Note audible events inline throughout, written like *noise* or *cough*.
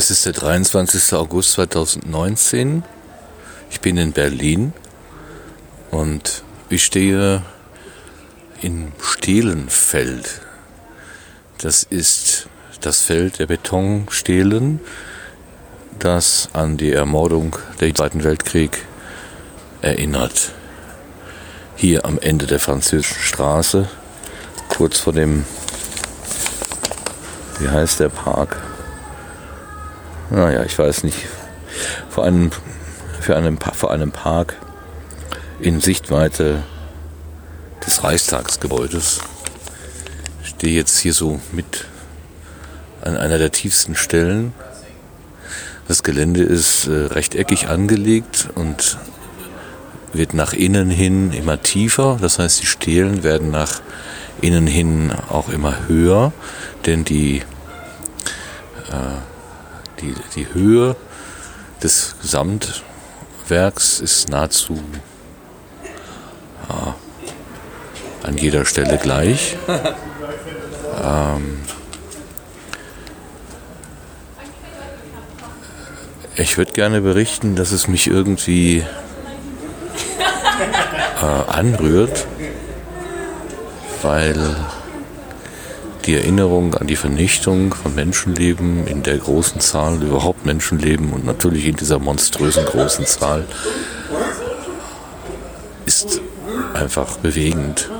Es ist der 23. August 2019. Ich bin in Berlin und ich stehe in Stehlenfeld. Das ist das Feld der Betonstelen, das an die Ermordung der Zweiten Weltkrieg erinnert. Hier am Ende der französischen Straße, kurz vor dem, wie heißt der Park? Naja, ich weiß nicht. Vor einem, für einem, vor einem Park in Sichtweite des Reichstagsgebäudes. Ich stehe jetzt hier so mit an einer der tiefsten Stellen. Das Gelände ist äh, rechteckig angelegt und wird nach innen hin immer tiefer. Das heißt, die Stelen werden nach innen hin auch immer höher, denn die, äh, die, die Höhe des Gesamtwerks ist nahezu ja, an jeder Stelle gleich. *laughs* Ähm, ich würde gerne berichten, dass es mich irgendwie äh, anrührt, weil die Erinnerung an die Vernichtung von Menschenleben in der großen Zahl, überhaupt Menschenleben und natürlich in dieser monströsen großen Zahl, ist einfach bewegend.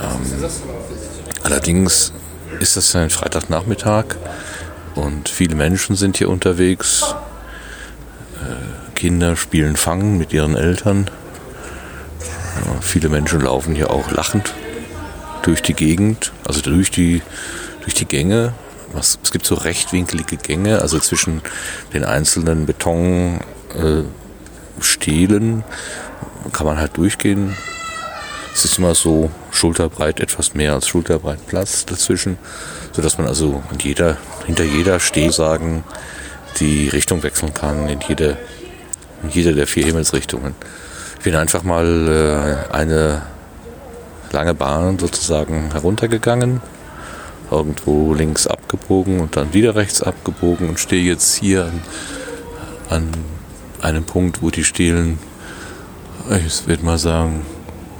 Ähm, allerdings ist das ein Freitagnachmittag und viele Menschen sind hier unterwegs. Äh, Kinder spielen Fangen mit ihren Eltern. Ja, viele Menschen laufen hier auch lachend durch die Gegend, also durch die, durch die Gänge. Was, es gibt so rechtwinkelige Gänge, also zwischen den einzelnen Betonstelen äh, kann man halt durchgehen. Es ist immer so schulterbreit, etwas mehr als schulterbreit Platz dazwischen, sodass man also jeder, hinter jeder Stehsagen die Richtung wechseln kann, in jede, in jede der vier Himmelsrichtungen. Ich bin einfach mal äh, eine lange Bahn sozusagen heruntergegangen, irgendwo links abgebogen und dann wieder rechts abgebogen und stehe jetzt hier an, an einem Punkt, wo die Stelen, ich würde mal sagen,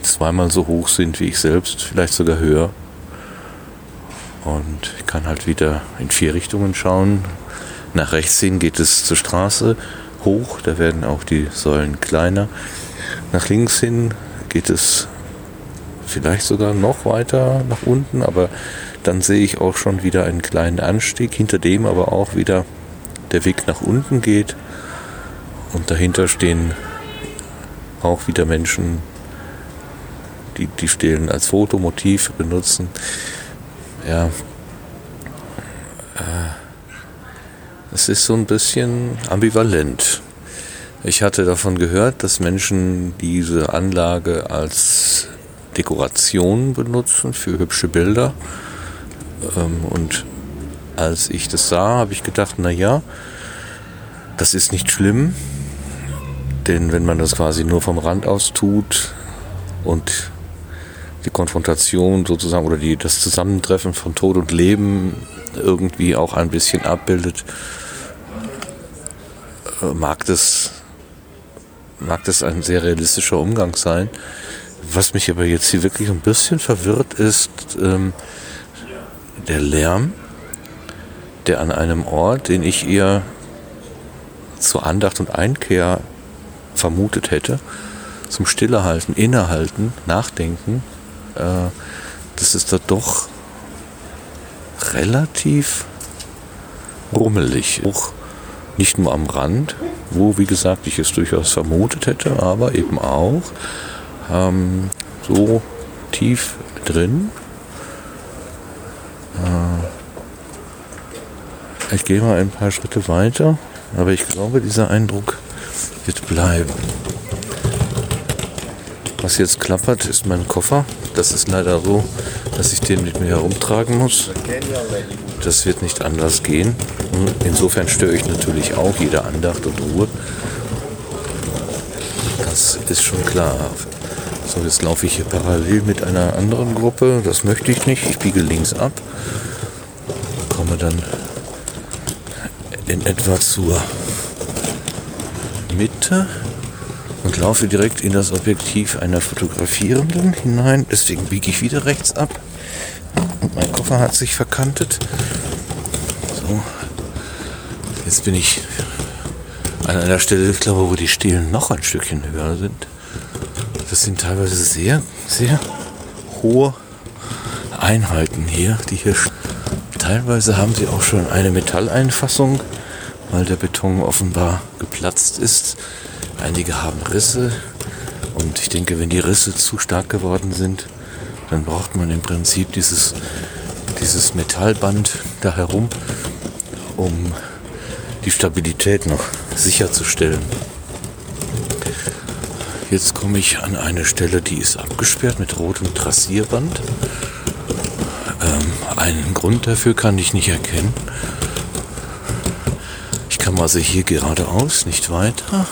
zweimal so hoch sind wie ich selbst, vielleicht sogar höher. Und ich kann halt wieder in vier Richtungen schauen. Nach rechts hin geht es zur Straße hoch, da werden auch die Säulen kleiner. Nach links hin geht es vielleicht sogar noch weiter nach unten, aber dann sehe ich auch schon wieder einen kleinen Anstieg, hinter dem aber auch wieder der Weg nach unten geht. Und dahinter stehen auch wieder Menschen, die die Stelen als Fotomotiv benutzen. Ja, äh, es ist so ein bisschen ambivalent. Ich hatte davon gehört, dass Menschen diese Anlage als Dekoration benutzen für hübsche Bilder. Ähm, und als ich das sah, habe ich gedacht, na ja, das ist nicht schlimm, denn wenn man das quasi nur vom Rand aus tut und die Konfrontation sozusagen oder die, das Zusammentreffen von Tod und Leben irgendwie auch ein bisschen abbildet, äh, mag das, mag das ein sehr realistischer Umgang sein. Was mich aber jetzt hier wirklich ein bisschen verwirrt ist, ähm, der Lärm, der an einem Ort, den ich eher zur Andacht und Einkehr vermutet hätte, zum Stillehalten, Innehalten, Nachdenken, äh, das ist da doch relativ rummelig. Auch nicht nur am Rand, wo, wie gesagt, ich es durchaus vermutet hätte, aber eben auch ähm, so tief drin. Äh, ich gehe mal ein paar Schritte weiter, aber ich glaube, dieser Eindruck wird bleiben. Was jetzt klappert, ist mein Koffer. Das ist leider so, dass ich den mit mir herumtragen muss. Das wird nicht anders gehen. Insofern störe ich natürlich auch jede Andacht und Ruhe. Das ist schon klar. So, jetzt laufe ich hier parallel mit einer anderen Gruppe. Das möchte ich nicht. Ich biege links ab. Komme dann in etwa zur Mitte und laufe direkt in das Objektiv einer Fotografierenden hinein. Deswegen biege ich wieder rechts ab. Und mein Koffer hat sich verkantet. So. Jetzt bin ich an einer Stelle, ich glaube, wo die Stelen noch ein Stückchen höher sind. Das sind teilweise sehr, sehr hohe Einheiten hier, die hier teilweise haben sie auch schon eine Metalleinfassung, weil der Beton offenbar geplatzt ist. Einige haben Risse und ich denke, wenn die Risse zu stark geworden sind, dann braucht man im Prinzip dieses, dieses Metallband da herum, um die Stabilität noch sicherzustellen. Jetzt komme ich an eine Stelle, die ist abgesperrt mit rotem Trassierband. Ähm, einen Grund dafür kann ich nicht erkennen. Ich kann also hier geradeaus, nicht weiter.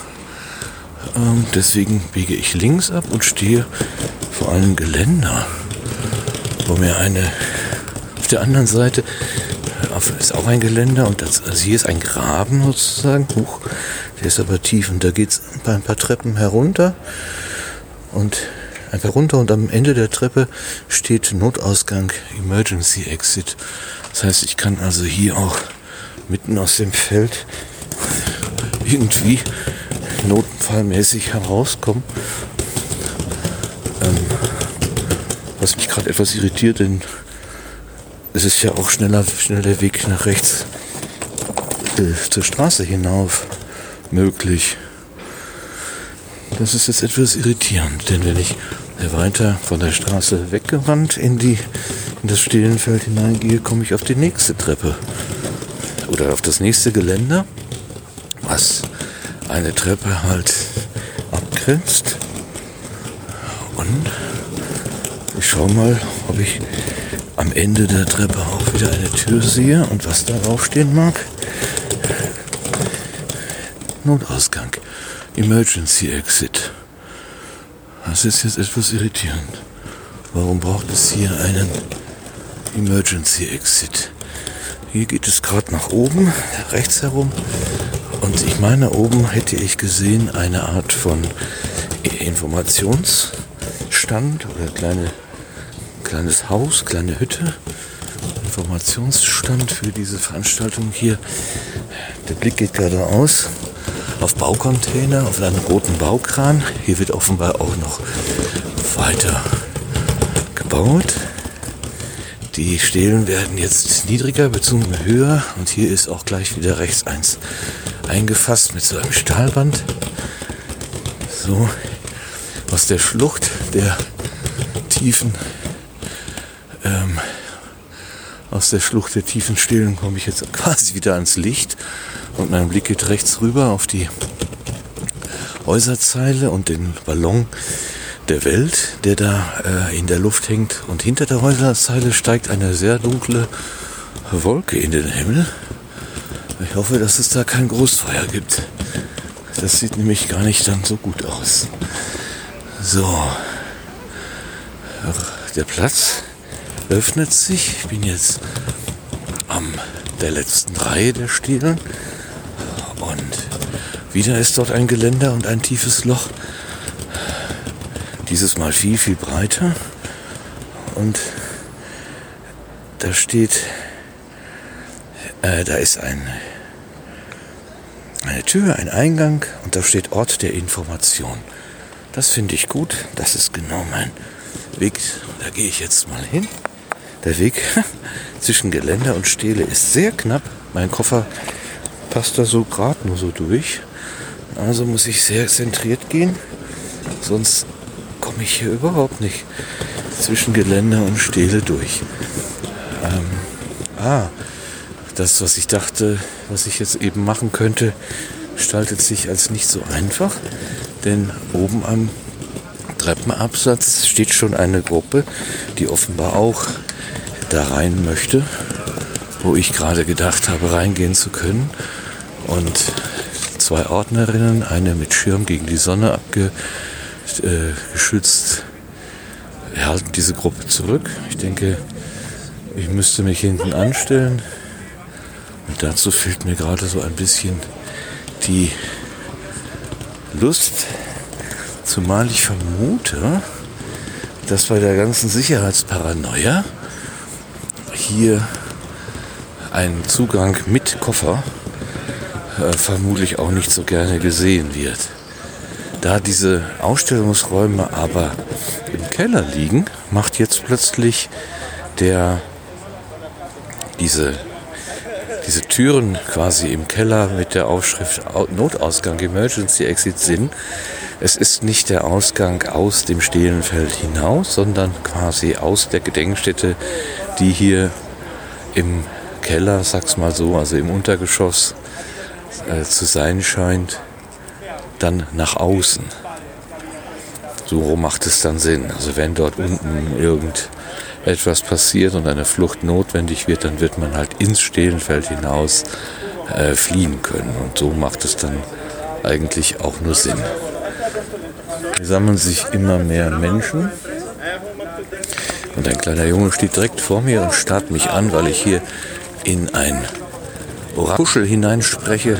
Ähm, deswegen biege ich links ab und stehe vor einem Geländer, wo mir eine auf der anderen Seite ist auch ein Geländer und das, also hier ist ein Graben sozusagen. Huch, der ist aber tief und da geht es ein paar Treppen herunter und ein paar runter und am Ende der Treppe steht Notausgang Emergency Exit. Das heißt, ich kann also hier auch mitten aus dem Feld irgendwie notfallmäßig herauskommen. Ähm, was mich gerade etwas irritiert, denn es ist ja auch schneller, schneller Weg nach rechts äh, zur Straße hinauf möglich. Das ist jetzt etwas irritierend, denn wenn ich weiter von der Straße weggewandt in, die, in das Stehlenfeld hineingehe, komme ich auf die nächste Treppe oder auf das nächste Geländer, was eine Treppe halt abgrenzt. Und ich schaue mal, ob ich am Ende der Treppe auch wieder eine Tür sehe und was darauf stehen mag. Notausgang. Emergency Exit. Das ist jetzt etwas irritierend. Warum braucht es hier einen Emergency Exit? Hier geht es gerade nach oben, rechts herum. Und ich meine, oben hätte ich gesehen eine Art von Informationsstand oder kleine, kleines Haus, kleine Hütte. Informationsstand für diese Veranstaltung hier. Der Blick geht geradeaus auf Baucontainer, auf einen roten Baukran. Hier wird offenbar auch noch weiter gebaut. Die Stelen werden jetzt niedriger bzw. höher und hier ist auch gleich wieder rechts eins eingefasst mit so einem Stahlband. So aus der Schlucht der tiefen aus der Schlucht der tiefen Stelen komme ich jetzt quasi wieder ans Licht und mein Blick geht rechts rüber auf die Häuserzeile und den Ballon der Welt, der da äh, in der Luft hängt. Und hinter der Häuserzeile steigt eine sehr dunkle Wolke in den Himmel. Ich hoffe, dass es da kein Großfeuer gibt. Das sieht nämlich gar nicht dann so gut aus. So. Der Platz öffnet sich. Ich bin jetzt am der letzten Reihe der Stielen. Und wieder ist dort ein Geländer und ein tiefes Loch. Dieses Mal viel, viel breiter. Und da steht, äh, da ist ein, eine Tür, ein Eingang und da steht Ort der Information. Das finde ich gut. Das ist genau mein Weg. Da gehe ich jetzt mal hin. Der Weg *laughs* zwischen Geländer und Stele ist sehr knapp. Mein Koffer passt da so gerade nur so durch. Also muss ich sehr zentriert gehen. Sonst komme ich hier überhaupt nicht zwischen Geländer und Stele durch. Ähm, ah, das, was ich dachte, was ich jetzt eben machen könnte, gestaltet sich als nicht so einfach. Denn oben am Treppenabsatz steht schon eine Gruppe, die offenbar auch da rein möchte, wo ich gerade gedacht habe, reingehen zu können. Und zwei Ordnerinnen, eine mit Schirm gegen die Sonne abgeschützt, äh, halten diese Gruppe zurück. Ich denke, ich müsste mich hinten anstellen Und dazu fehlt mir gerade so ein bisschen die Lust, zumal ich vermute, dass bei der ganzen Sicherheitsparanoia hier ein Zugang mit Koffer äh, vermutlich auch nicht so gerne gesehen wird. Da diese Ausstellungsräume aber im Keller liegen, macht jetzt plötzlich der diese diese Türen quasi im Keller mit der Aufschrift Notausgang Emergency Exit Sinn. Es ist nicht der Ausgang aus dem Stehlenfeld hinaus, sondern quasi aus der Gedenkstätte, die hier im Keller, sag's mal so, also im Untergeschoss äh, zu sein scheint, dann nach außen. So macht es dann Sinn. Also wenn dort unten irgendetwas passiert und eine Flucht notwendig wird, dann wird man halt ins Stehlenfeld hinaus äh, fliehen können. Und so macht es dann eigentlich auch nur Sinn. Hier sammeln sich immer mehr Menschen. Und ein kleiner Junge steht direkt vor mir und starrt mich an, weil ich hier in ein Orakuschel hineinspreche.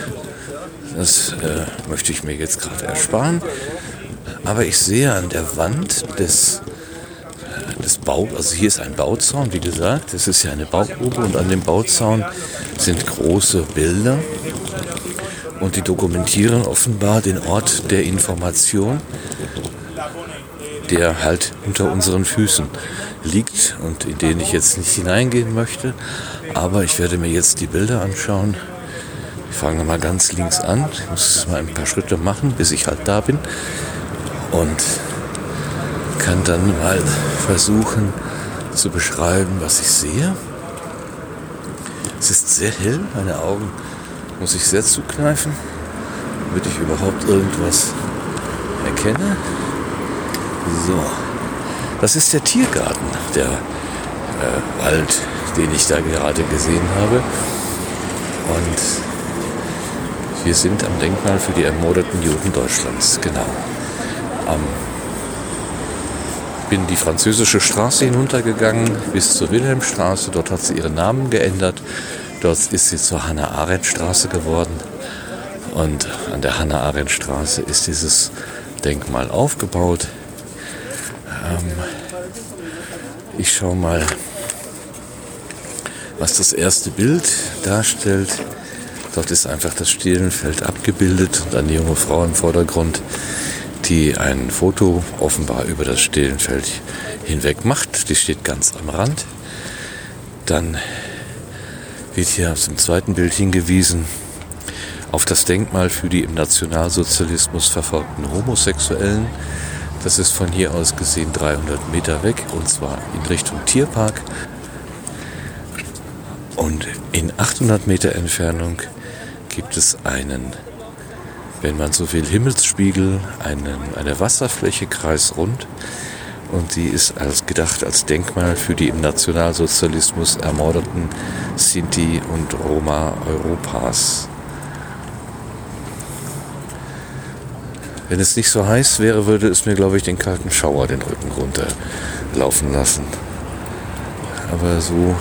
Das äh, möchte ich mir jetzt gerade ersparen. Aber ich sehe an der Wand des, äh, des Bau, also hier ist ein Bauzaun, wie gesagt, es ist ja eine Baugrube und an dem Bauzaun sind große Bilder und die dokumentieren offenbar den Ort der Information, der halt unter unseren Füßen liegt und in den ich jetzt nicht hineingehen möchte. Aber ich werde mir jetzt die Bilder anschauen. Ich fange mal ganz links an. Ich muss mal ein paar Schritte machen, bis ich halt da bin. Und kann dann mal versuchen zu beschreiben, was ich sehe. Es ist sehr hell, meine Augen muss ich sehr zukneifen, damit ich überhaupt irgendwas erkenne. So, das ist der Tiergarten, der äh, Wald, den ich da gerade gesehen habe. Und wir sind am Denkmal für die ermordeten Juden Deutschlands, genau. Am bin die französische Straße hinuntergegangen bis zur Wilhelmstraße. Dort hat sie ihren Namen geändert. Dort ist sie zur Hannah-Arendt-Straße geworden. Und an der Hannah-Arendt-Straße ist dieses Denkmal aufgebaut. Ähm, ich schaue mal, was das erste Bild darstellt. Dort ist einfach das Stielenfeld abgebildet und eine junge Frau im Vordergrund, die ein Foto offenbar über das Stielenfeld hinweg macht. Die steht ganz am Rand. Dann wird hier aus dem zweiten Bild hingewiesen auf das Denkmal für die im Nationalsozialismus verfolgten Homosexuellen. Das ist von hier aus gesehen 300 Meter weg und zwar in Richtung Tierpark. Und in 800 Meter Entfernung gibt es einen, wenn man so will, Himmelsspiegel, einen, eine Wasserfläche kreisrund. Und die ist als gedacht als Denkmal für die im Nationalsozialismus ermordeten Sinti und Roma Europas. Wenn es nicht so heiß wäre, würde es mir, glaube ich, den kalten Schauer den Rücken runterlaufen lassen. Aber so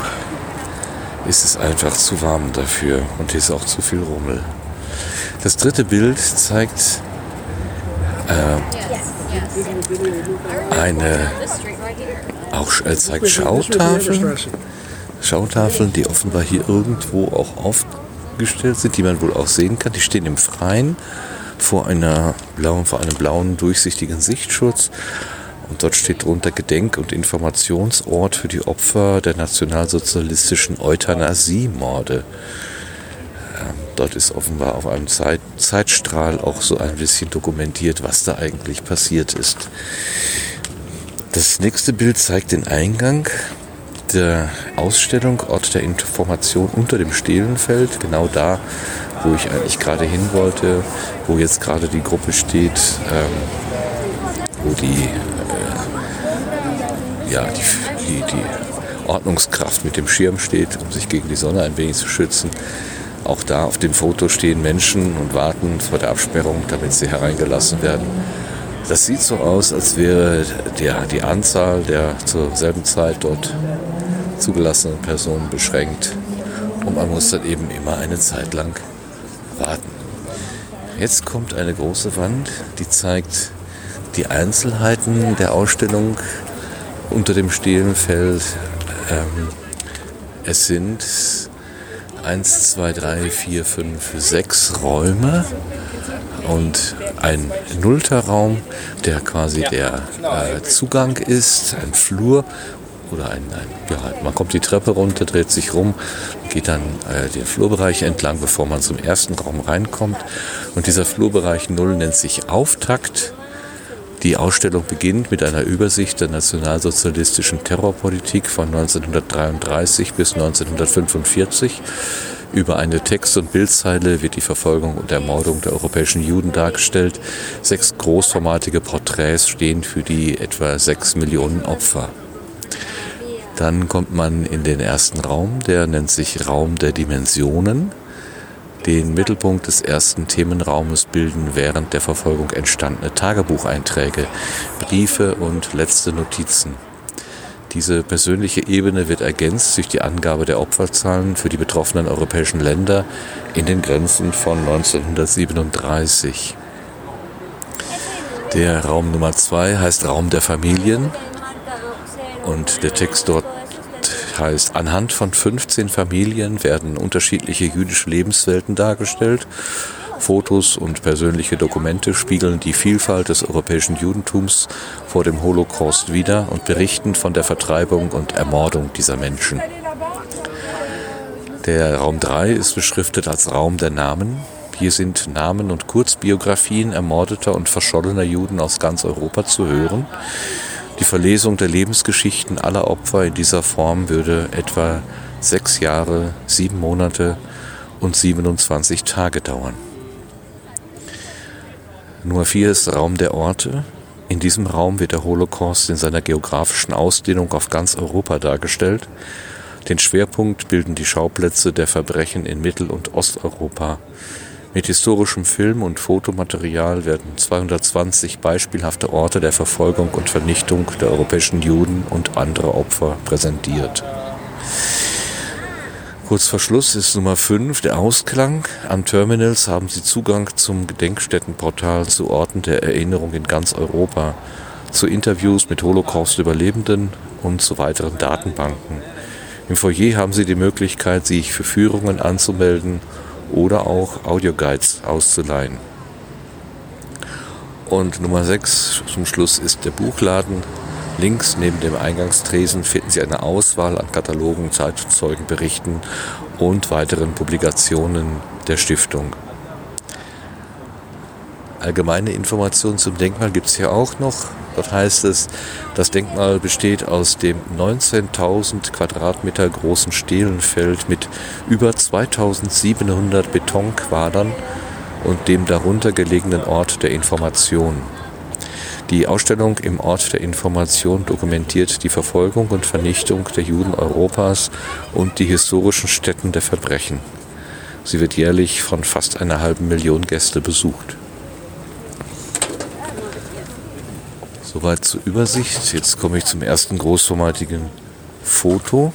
ist es einfach zu warm dafür und hier ist auch zu viel Rummel. Das dritte Bild zeigt äh, eine auch äh, zeigt Schautafeln, Schautafeln, die offenbar hier irgendwo auch aufgestellt sind, die man wohl auch sehen kann. Die stehen im Freien vor, einer blauen, vor einem blauen durchsichtigen Sichtschutz. Und dort steht drunter Gedenk- und Informationsort für die Opfer der nationalsozialistischen Euthanasiemorde. Ähm, dort ist offenbar auf einem Zeit Zeitstrahl auch so ein bisschen dokumentiert, was da eigentlich passiert ist. Das nächste Bild zeigt den Eingang der Ausstellung, Ort der Information unter dem Stehlenfeld, genau da, wo ich eigentlich gerade hin wollte, wo jetzt gerade die Gruppe steht, ähm, wo die, äh, ja, die, die, die Ordnungskraft mit dem Schirm steht, um sich gegen die Sonne ein wenig zu schützen. Auch da auf dem Foto stehen Menschen und warten vor der Absperrung, damit sie hereingelassen werden. Das sieht so aus, als wäre der, die Anzahl der zur selben Zeit dort zugelassenen Personen beschränkt und man muss dann eben immer eine Zeit lang warten. Jetzt kommt eine große Wand, die zeigt die Einzelheiten der Ausstellung unter dem Stehlenfeld. Ähm, es sind 1, 2, 3, 4, 5, 6 Räume und ein nullter Raum, der quasi der äh, Zugang ist, ein Flur oder ein, ein, ja, man kommt die Treppe runter, dreht sich rum, geht dann äh, den Flurbereich entlang, bevor man zum ersten Raum reinkommt. Und dieser Flurbereich Null nennt sich Auftakt. Die Ausstellung beginnt mit einer Übersicht der nationalsozialistischen Terrorpolitik von 1933 bis 1945. Über eine Text- und Bildzeile wird die Verfolgung und Ermordung der europäischen Juden dargestellt. Sechs großformatige Porträts stehen für die etwa sechs Millionen Opfer. Dann kommt man in den ersten Raum, der nennt sich Raum der Dimensionen. Den Mittelpunkt des ersten Themenraumes bilden während der Verfolgung entstandene Tagebucheinträge, Briefe und letzte Notizen. Diese persönliche Ebene wird ergänzt durch die Angabe der Opferzahlen für die betroffenen europäischen Länder in den Grenzen von 1937. Der Raum Nummer zwei heißt Raum der Familien und der Text dort heißt, anhand von 15 Familien werden unterschiedliche jüdische Lebenswelten dargestellt. Fotos und persönliche Dokumente spiegeln die Vielfalt des europäischen Judentums vor dem Holocaust wider und berichten von der Vertreibung und Ermordung dieser Menschen. Der Raum 3 ist beschriftet als Raum der Namen. Hier sind Namen und Kurzbiografien ermordeter und verschollener Juden aus ganz Europa zu hören. Die Verlesung der Lebensgeschichten aller Opfer in dieser Form würde etwa sechs Jahre, sieben Monate und 27 Tage dauern. Nummer vier ist Raum der Orte. In diesem Raum wird der Holocaust in seiner geografischen Ausdehnung auf ganz Europa dargestellt. Den Schwerpunkt bilden die Schauplätze der Verbrechen in Mittel- und Osteuropa. Mit historischem Film- und Fotomaterial werden 220 beispielhafte Orte der Verfolgung und Vernichtung der europäischen Juden und anderer Opfer präsentiert. Kurz vor Schluss ist Nummer 5 der Ausklang. An Terminals haben Sie Zugang zum Gedenkstättenportal zu Orten der Erinnerung in ganz Europa, zu Interviews mit Holocaust-Überlebenden und zu weiteren Datenbanken. Im Foyer haben Sie die Möglichkeit, sich für Führungen anzumelden oder auch Audioguides auszuleihen. Und Nummer 6 zum Schluss ist der Buchladen. Links neben dem Eingangstresen finden Sie eine Auswahl an Katalogen, Zeitzeugenberichten und weiteren Publikationen der Stiftung. Allgemeine Informationen zum Denkmal gibt es hier auch noch. Dort heißt es, das Denkmal besteht aus dem 19.000 Quadratmeter großen Stehlenfeld mit über 2700 Betonquadern und dem darunter gelegenen Ort der Information. Die Ausstellung im Ort der Information dokumentiert die Verfolgung und Vernichtung der Juden Europas und die historischen Stätten der Verbrechen. Sie wird jährlich von fast einer halben Million Gäste besucht. Soweit zur Übersicht. Jetzt komme ich zum ersten großformatigen Foto.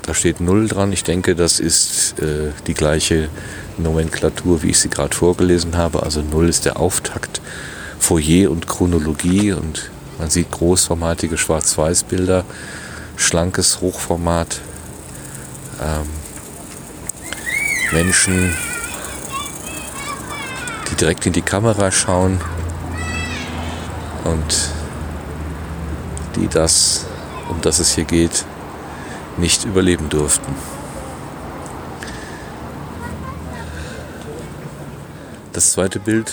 Da steht 0 dran. Ich denke, das ist äh, die gleiche Nomenklatur, wie ich sie gerade vorgelesen habe. Also 0 ist der Auftakt, Foyer und Chronologie. Und man sieht großformatige Schwarz-Weiß-Bilder, schlankes Hochformat, ähm, Menschen, die direkt in die Kamera schauen und die das, um das es hier geht, nicht überleben durften. Das zweite Bild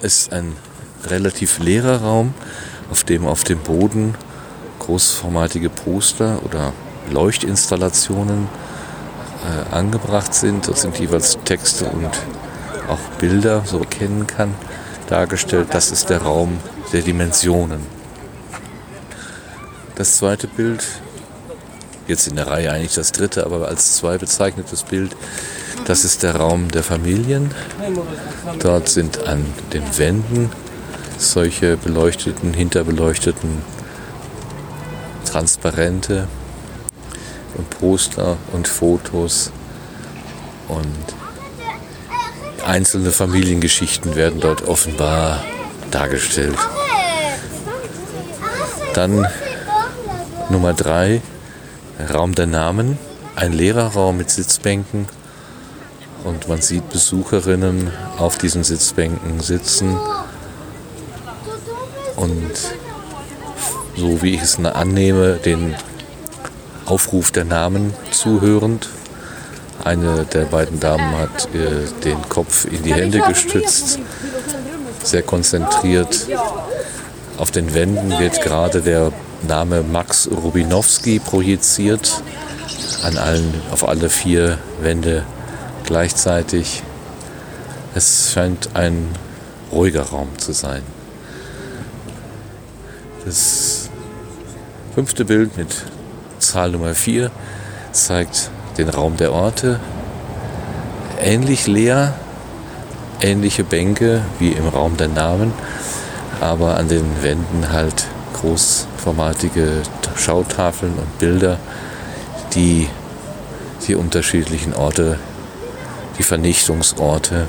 ist ein relativ leerer Raum, auf dem auf dem Boden großformatige Poster oder Leuchtinstallationen äh, angebracht sind. Dort sind jeweils Texte und auch Bilder, so erkennen kann, dargestellt. Das ist der Raum der Dimensionen. Das zweite Bild, jetzt in der Reihe eigentlich das dritte, aber als zwei bezeichnetes Bild, das ist der Raum der Familien. Dort sind an den Wänden solche beleuchteten, hinterbeleuchteten, transparente und Poster und Fotos und einzelne Familiengeschichten werden dort offenbar dargestellt. Dann Nummer drei, Raum der Namen, ein leerer Raum mit Sitzbänken und man sieht Besucherinnen auf diesen Sitzbänken sitzen und so wie ich es annehme, den Aufruf der Namen zuhörend. Eine der beiden Damen hat äh, den Kopf in die Hände gestützt, sehr konzentriert. Auf den Wänden wird gerade der Name Max Rubinowski projiziert, an allen, auf alle vier Wände gleichzeitig. Es scheint ein ruhiger Raum zu sein. Das fünfte Bild mit Zahl Nummer 4 zeigt den Raum der Orte. Ähnlich leer, ähnliche Bänke wie im Raum der Namen, aber an den Wänden halt großformatige Schautafeln und Bilder, die die unterschiedlichen Orte, die Vernichtungsorte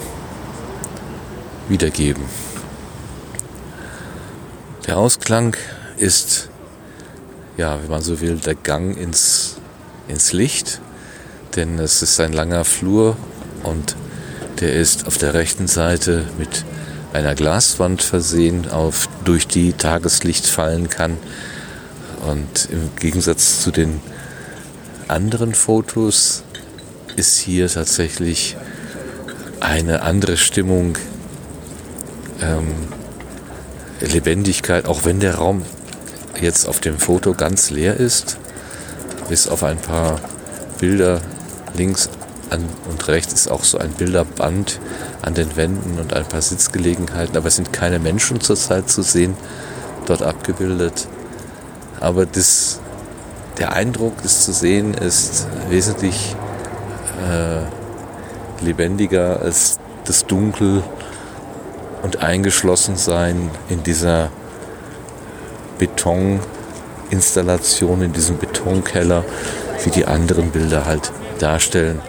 wiedergeben. Der Ausklang ist, ja, wenn man so will, der Gang ins, ins Licht, denn es ist ein langer Flur und der ist auf der rechten Seite mit einer Glaswand versehen, auf, durch die Tageslicht fallen kann. Und im Gegensatz zu den anderen Fotos ist hier tatsächlich eine andere Stimmung ähm, Lebendigkeit, auch wenn der Raum jetzt auf dem Foto ganz leer ist, bis auf ein paar Bilder links und rechts ist auch so ein Bilderband an den Wänden und ein paar Sitzgelegenheiten, aber es sind keine Menschen zurzeit zu sehen dort abgebildet. Aber das, der Eindruck, das zu sehen, ist wesentlich äh, lebendiger als das Dunkel und eingeschlossen sein in dieser Betoninstallation, in diesem Betonkeller, wie die anderen Bilder halt darstellen.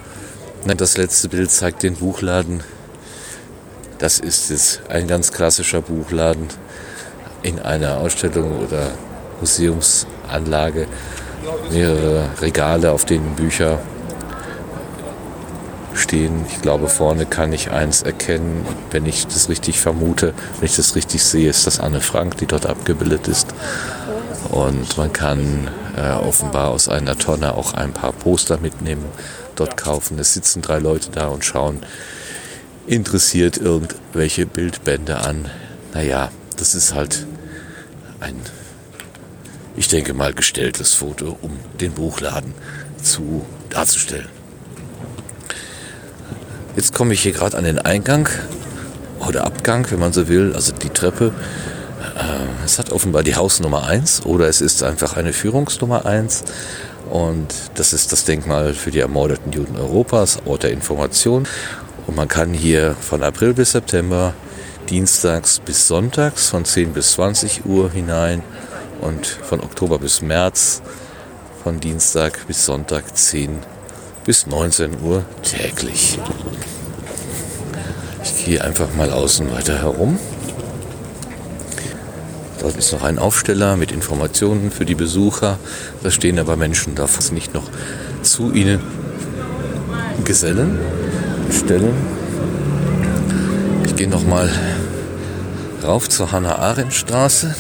Das letzte Bild zeigt den Buchladen. Das ist es, ein ganz klassischer Buchladen in einer Ausstellung oder Museumsanlage. Mehrere Regale, auf denen Bücher stehen. Ich glaube, vorne kann ich eins erkennen, wenn ich das richtig vermute, wenn ich das richtig sehe, ist das Anne Frank, die dort abgebildet ist. Und man kann äh, offenbar aus einer Tonne auch ein paar Poster mitnehmen, dort kaufen. Es sitzen drei Leute da und schauen interessiert irgendwelche Bildbände an. Naja, das ist halt ein, ich denke mal, gestelltes Foto, um den Buchladen zu darzustellen. Jetzt komme ich hier gerade an den Eingang oder Abgang, wenn man so will, also die Treppe. Äh, es hat offenbar die Hausnummer 1 oder es ist einfach eine Führungsnummer 1. Und das ist das Denkmal für die ermordeten Juden Europas, Ort der Information. Und man kann hier von April bis September, dienstags bis sonntags von 10 bis 20 Uhr hinein und von Oktober bis März von Dienstag bis Sonntag 10 bis 19 Uhr täglich. Ich gehe einfach mal außen weiter herum. Dort ist noch ein Aufsteller mit Informationen für die Besucher. Da stehen aber Menschen, darf es nicht noch zu ihnen gesellen, stellen. Ich gehe noch mal rauf zur Hannah-Arendt-Straße,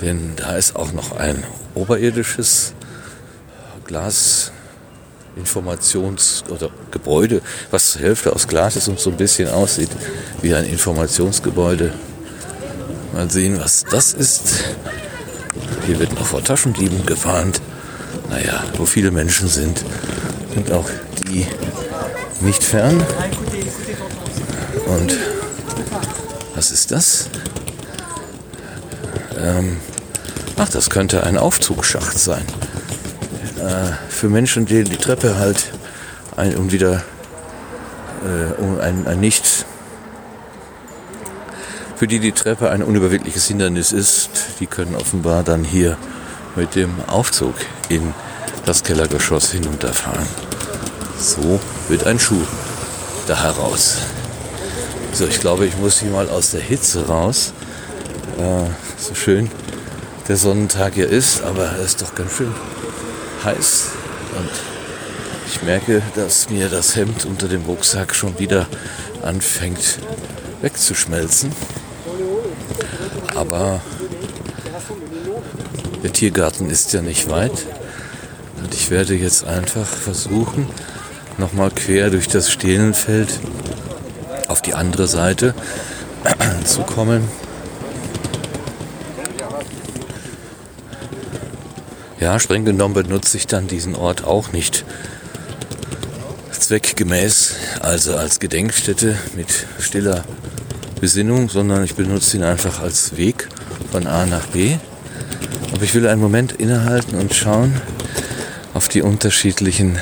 denn da ist auch noch ein oberirdisches Glas Informations- oder Gebäude, was zur Hälfte aus Glas ist und so ein bisschen aussieht wie ein Informationsgebäude. Mal sehen, was das ist. Hier wird noch vor Taschendieben gewarnt. Naja, wo viele Menschen sind, sind auch die nicht fern. Und was ist das? Ähm, ach, das könnte ein Aufzugsschacht sein äh, für Menschen, denen die Treppe halt ein, um wieder äh, um ein, ein nicht für die die Treppe ein unüberwindliches Hindernis ist, die können offenbar dann hier mit dem Aufzug in das Kellergeschoss hinunterfahren. So wird ein Schuh da heraus. So, ich glaube, ich muss hier mal aus der Hitze raus. Äh, so schön der Sonnentag hier ist, aber er ist doch ganz schön heiß. Und ich merke, dass mir das Hemd unter dem Rucksack schon wieder anfängt wegzuschmelzen. Aber der Tiergarten ist ja nicht weit. Und ich werde jetzt einfach versuchen, nochmal quer durch das Stehlenfeld auf die andere Seite *clears throat* zu kommen. Ja, streng genommen benutze ich dann diesen Ort auch nicht zweckgemäß, also als Gedenkstätte mit stiller Besinnung, sondern ich benutze ihn einfach als Weg von A nach B. Aber ich will einen Moment innehalten und schauen auf die unterschiedlichen,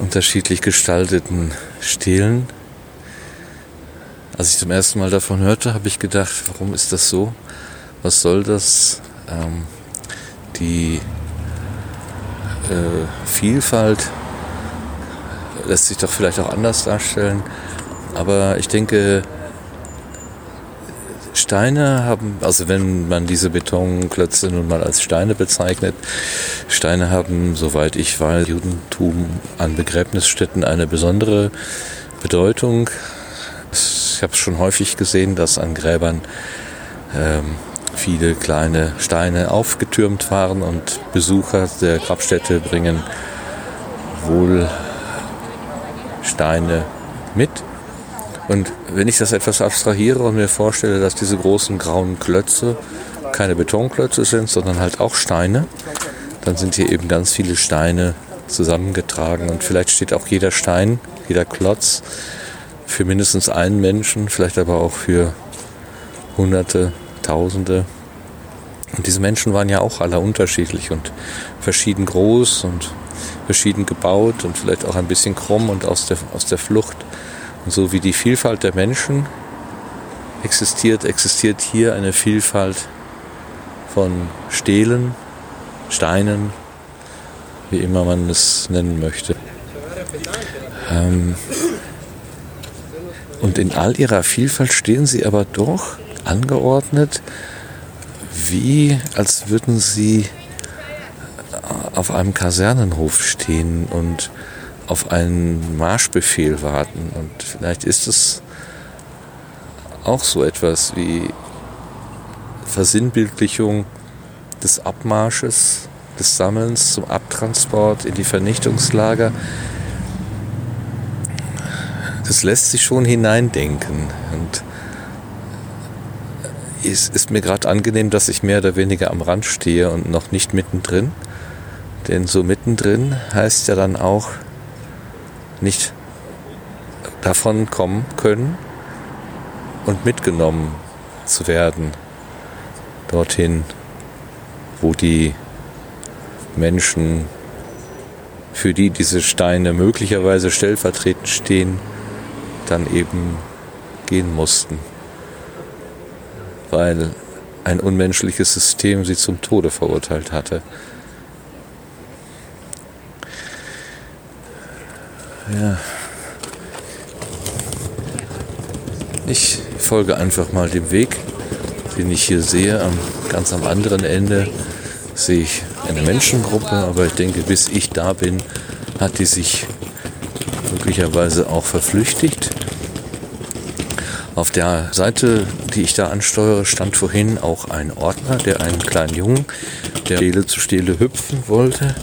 unterschiedlich gestalteten Stelen. Als ich zum ersten Mal davon hörte, habe ich gedacht, warum ist das so? Was soll das? Ähm, die äh, Vielfalt lässt sich doch vielleicht auch anders darstellen. Aber ich denke, Steine haben, also wenn man diese Betonklötze nun mal als Steine bezeichnet, Steine haben, soweit ich weiß, Judentum an Begräbnisstätten eine besondere Bedeutung. Ich habe schon häufig gesehen, dass an Gräbern ähm, viele kleine Steine aufgetürmt waren und Besucher der Grabstätte bringen wohl Steine mit. Und wenn ich das etwas abstrahiere und mir vorstelle, dass diese großen grauen Klötze keine Betonklötze sind, sondern halt auch Steine, dann sind hier eben ganz viele Steine zusammengetragen und vielleicht steht auch jeder Stein, jeder Klotz für mindestens einen Menschen, vielleicht aber auch für Hunderte, Tausende. Und diese Menschen waren ja auch alle unterschiedlich und verschieden groß und verschieden gebaut und vielleicht auch ein bisschen krumm und aus der, aus der Flucht. Und so wie die Vielfalt der Menschen existiert, existiert hier eine Vielfalt von Stelen, Steinen, wie immer man es nennen möchte. Ähm und in all ihrer Vielfalt stehen sie aber doch angeordnet, wie als würden sie auf einem Kasernenhof stehen und auf einen Marschbefehl warten. Und vielleicht ist es auch so etwas wie Versinnbildlichung des Abmarsches, des Sammelns zum Abtransport in die Vernichtungslager. Das lässt sich schon hineindenken. Und es ist mir gerade angenehm, dass ich mehr oder weniger am Rand stehe und noch nicht mittendrin. Denn so mittendrin heißt ja dann auch nicht davon kommen können und mitgenommen zu werden dorthin, wo die Menschen, für die diese Steine möglicherweise stellvertretend stehen, dann eben gehen mussten, weil ein unmenschliches System sie zum Tode verurteilt hatte. Ja. Ich folge einfach mal dem Weg, den ich hier sehe. Am, ganz am anderen Ende sehe ich eine Menschengruppe, aber ich denke, bis ich da bin, hat die sich möglicherweise auch verflüchtigt. Auf der Seite, die ich da ansteuere, stand vorhin auch ein Ordner, der einen kleinen Jungen, der Stele zu Stele hüpfen wollte,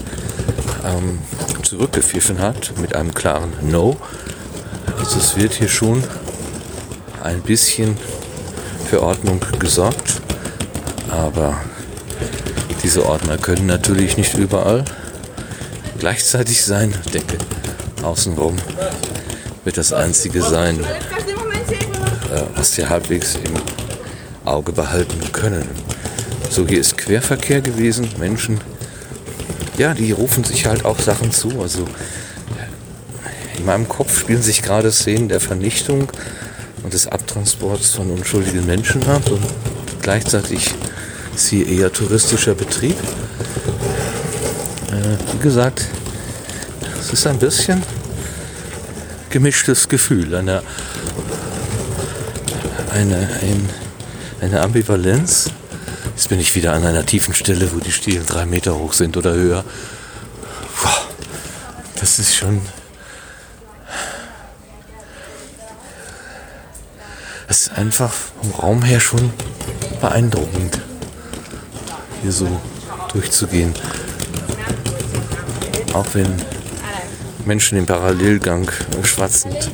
ähm, zurückgepfiffen hat mit einem klaren No. Also es wird hier schon ein bisschen für Ordnung gesorgt, aber diese Ordner können natürlich nicht überall gleichzeitig sein. Ich denke, außenrum wird das einzige sein, äh, was wir halbwegs im Auge behalten können. So, hier ist Querverkehr gewesen, Menschen ja, die rufen sich halt auch Sachen zu. Also in meinem Kopf spielen sich gerade Szenen der Vernichtung und des Abtransports von unschuldigen Menschen ab und gleichzeitig ist hier eher touristischer Betrieb. äh, wie gesagt, es ist ein bisschen gemischtes Gefühl, eine, eine, ein, eine Ambivalenz. Jetzt bin ich wieder an einer tiefen Stelle, wo die Stielen drei Meter hoch sind oder höher. Das ist schon. Das ist einfach vom Raum her schon beeindruckend, hier so durchzugehen. Auch wenn Menschen im Parallelgang schwatzend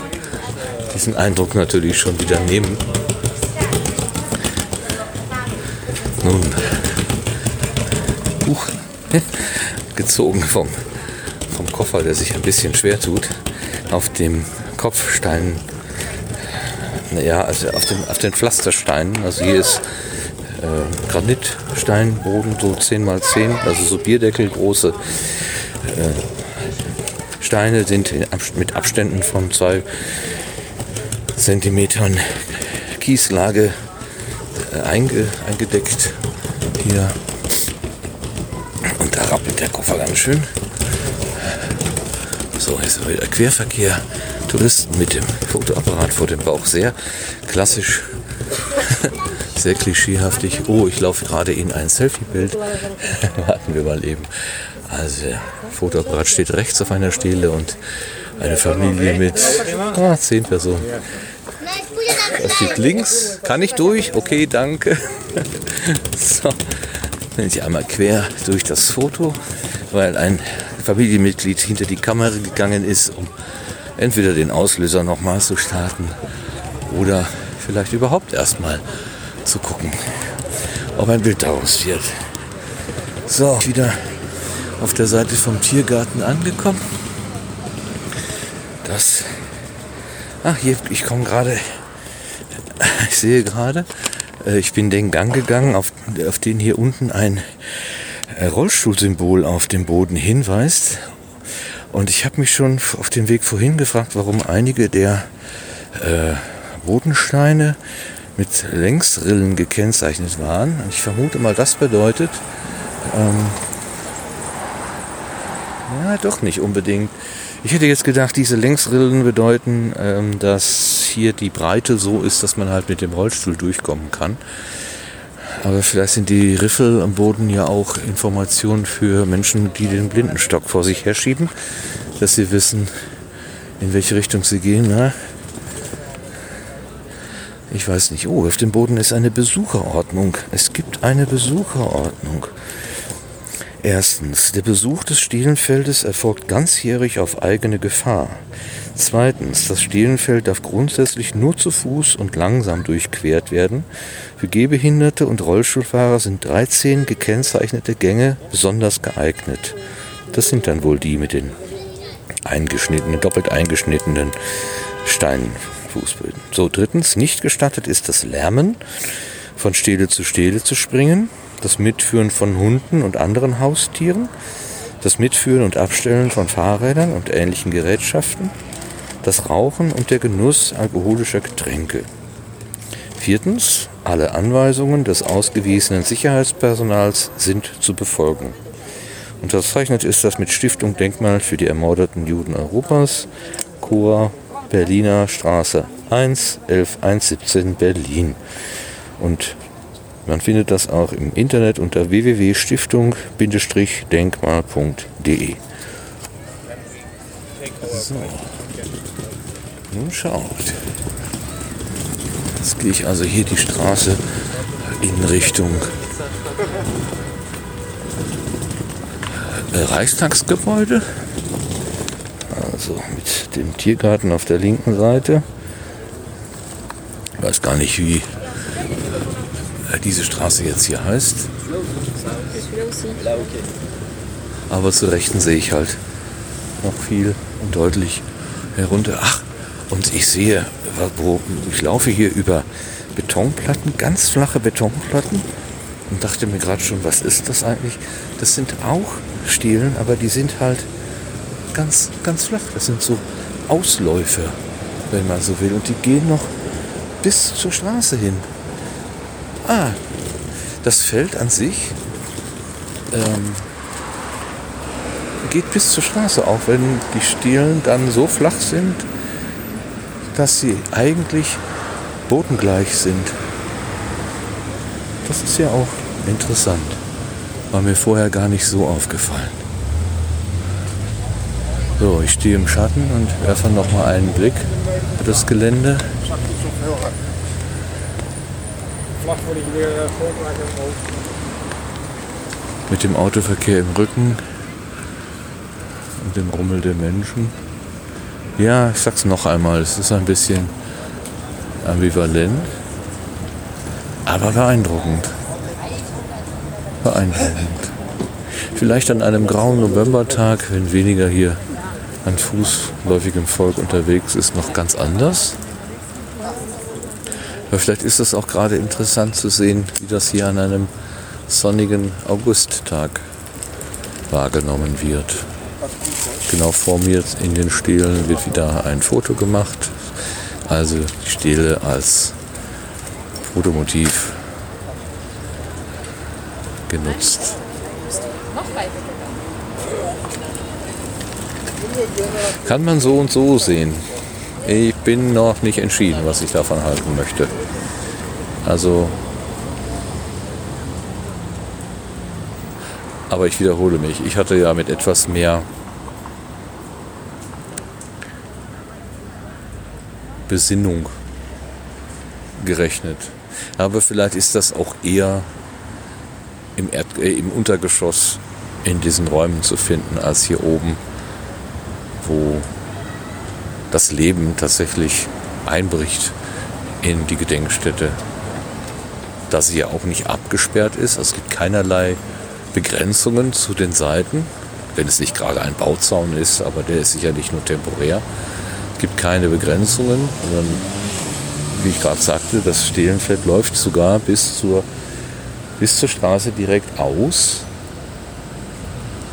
*laughs* diesen Eindruck natürlich schon wieder nehmen. Nun, Buch *laughs* gezogen vom, vom Koffer, der sich ein bisschen schwer tut, auf dem Kopfstein, naja, also auf, dem, auf den Pflastersteinen, also hier ist äh, Granitsteinboden, so 10 x 10, also so Bierdeckel große äh, Steine sind mit Abständen von zwei Zentimetern Kieslage einge, eingedeckt. Hier. Und da rappelt der Koffer ganz schön. So, ist wieder Querverkehr. Touristen mit dem Fotoapparat vor dem Bauch. Sehr klassisch, *laughs* sehr klischeehaftig. Oh, ich laufe gerade in ein Selfie-Bild. *laughs* Warten wir mal eben. Also der Fotoapparat steht rechts auf einer Stele und eine Familie mit ah, zehn Personen. Das steht links. Kann ich durch? Okay, danke. *laughs* So, wenn ich einmal quer durch das Foto, weil ein Familienmitglied hinter die Kamera gegangen ist, um entweder den Auslöser nochmal zu starten oder vielleicht überhaupt erstmal zu gucken, ob ein Bild daraus wird. So, wieder auf der Seite vom Tiergarten angekommen. Das. Ach, hier, ich komme gerade. *laughs* Ich sehe gerade, äh, ich bin den Gang gegangen, auf, auf den hier unten ein äh, Rollstuhlsymbol auf dem Boden hinweist. Und ich habe mich schon auf dem Weg vorhin gefragt, warum einige der äh, Bodensteine mit Längsrillen gekennzeichnet waren. Und ich vermute mal, das bedeutet, ähm, ja, doch nicht unbedingt. Ich hätte jetzt gedacht, diese Längsrillen bedeuten, ähm, dass hier die Breite so ist, dass man halt mit dem Rollstuhl durchkommen kann. Aber vielleicht sind die Riffel am Boden ja auch Informationen für Menschen, die den Blindenstock vor sich herschieben, dass sie wissen, in welche Richtung sie gehen. Na? Ich weiß nicht. Oh, auf dem Boden ist eine Besucherordnung. Es gibt eine Besucherordnung. Erstens, der Besuch des Stielenfeldes erfolgt ganzjährig auf eigene Gefahr. Zweitens, das Stielenfeld darf grundsätzlich nur zu Fuß und langsam durchquert werden. Für Gehbehinderte und Rollstuhlfahrer sind 13 gekennzeichnete Gänge besonders geeignet. Das sind dann wohl die mit den eingeschnittenen, doppelt eingeschnittenen Steinfußböden. So, drittens, nicht gestattet ist das Lärmen, von Stele zu Stele zu springen das Mitführen von Hunden und anderen Haustieren, das Mitführen und Abstellen von Fahrrädern und ähnlichen Gerätschaften, das Rauchen und der Genuss alkoholischer Getränke. Viertens, alle Anweisungen des ausgewiesenen Sicherheitspersonals sind zu befolgen. Unterzeichnet ist das mit Stiftung Denkmal für die ermordeten Juden Europas, Chor, Berliner Straße 1, 11117 Berlin. Und man findet das auch im Internet unter www.stiftung-denkmal.de. So. Nun schaut. Jetzt gehe ich also hier die Straße in Richtung äh, Reichstagsgebäude. Also mit dem Tiergarten auf der linken Seite. Ich weiß gar nicht, wie diese Straße jetzt hier heißt. Aber zur Rechten sehe ich halt noch viel und deutlich herunter. Ach, und ich sehe, wo ich laufe hier über Betonplatten, ganz flache Betonplatten und dachte mir gerade schon, was ist das eigentlich? Das sind auch Stielen, aber die sind halt ganz, ganz flach. Das sind so Ausläufe, wenn man so will. Und die gehen noch bis zur Straße hin. Ah, das Feld an sich ähm, geht bis zur Straße, auch wenn die Stielen dann so flach sind, dass sie eigentlich bodengleich sind. Das ist ja auch interessant. War mir vorher gar nicht so aufgefallen. So, ich stehe im Schatten und werfe noch mal einen Blick auf das Gelände. Mit dem Autoverkehr im Rücken und dem Rummel der Menschen. Ja, ich sag's noch einmal, es ist ein bisschen ambivalent, aber beeindruckend. Beeindruckend. Vielleicht an einem grauen Novembertag, wenn weniger hier an fußläufigem Volk unterwegs ist, noch ganz anders. Aber vielleicht ist es auch gerade interessant zu sehen, wie das hier an einem sonnigen Augusttag wahrgenommen wird. Genau vor mir in den Stelen wird wieder ein Foto gemacht. Also die Stele als Fotomotiv genutzt. Kann man so und so sehen. Bin noch nicht entschieden, was ich davon halten möchte. Also, aber ich wiederhole mich. Ich hatte ja mit etwas mehr Besinnung gerechnet. Aber vielleicht ist das auch eher im, Erd äh, im Untergeschoss in diesen Räumen zu finden als hier oben, wo das Leben tatsächlich einbricht in die Gedenkstätte. Da sie ja auch nicht abgesperrt ist, es gibt keinerlei Begrenzungen zu den Seiten, wenn es nicht gerade ein Bauzaun ist, aber der ist sicherlich nur temporär. Es gibt keine Begrenzungen, sondern wie ich gerade sagte, das Stehlenfeld läuft sogar bis zur, bis zur Straße direkt aus.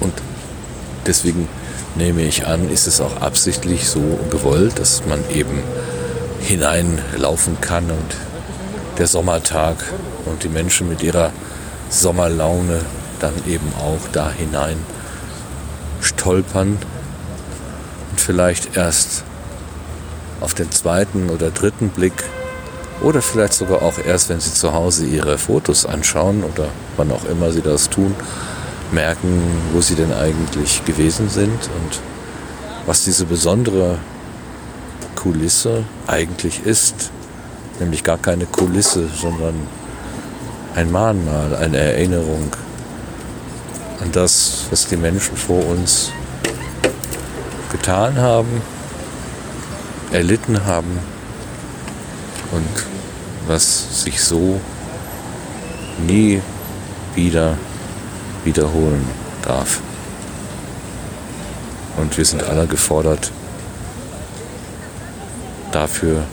Und deswegen nehme ich an, ist es auch absichtlich so gewollt, dass man eben hineinlaufen kann und der Sommertag und die Menschen mit ihrer Sommerlaune dann eben auch da hinein stolpern und vielleicht erst auf den zweiten oder dritten Blick oder vielleicht sogar auch erst, wenn sie zu Hause ihre Fotos anschauen oder wann auch immer sie das tun, merken, wo sie denn eigentlich gewesen sind und was diese besondere Kulisse eigentlich ist. Nämlich gar keine Kulisse, sondern ein Mahnmal, eine Erinnerung an das, was die Menschen vor uns getan haben, erlitten haben und was sich so nie wieder wiederholen darf. Und wir sind alle gefordert, dafür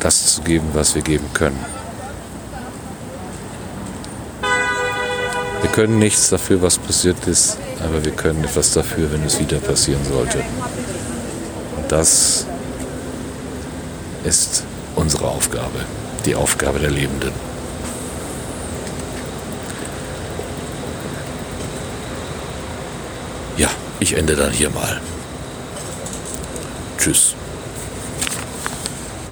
das zu geben, was wir geben können. Wir können nichts dafür, was passiert ist, aber wir können etwas dafür, wenn es wieder passieren sollte. Und das ist unsere Aufgabe, die Aufgabe der Lebenden. Ja, ich ende dann hier mal. Tschüss.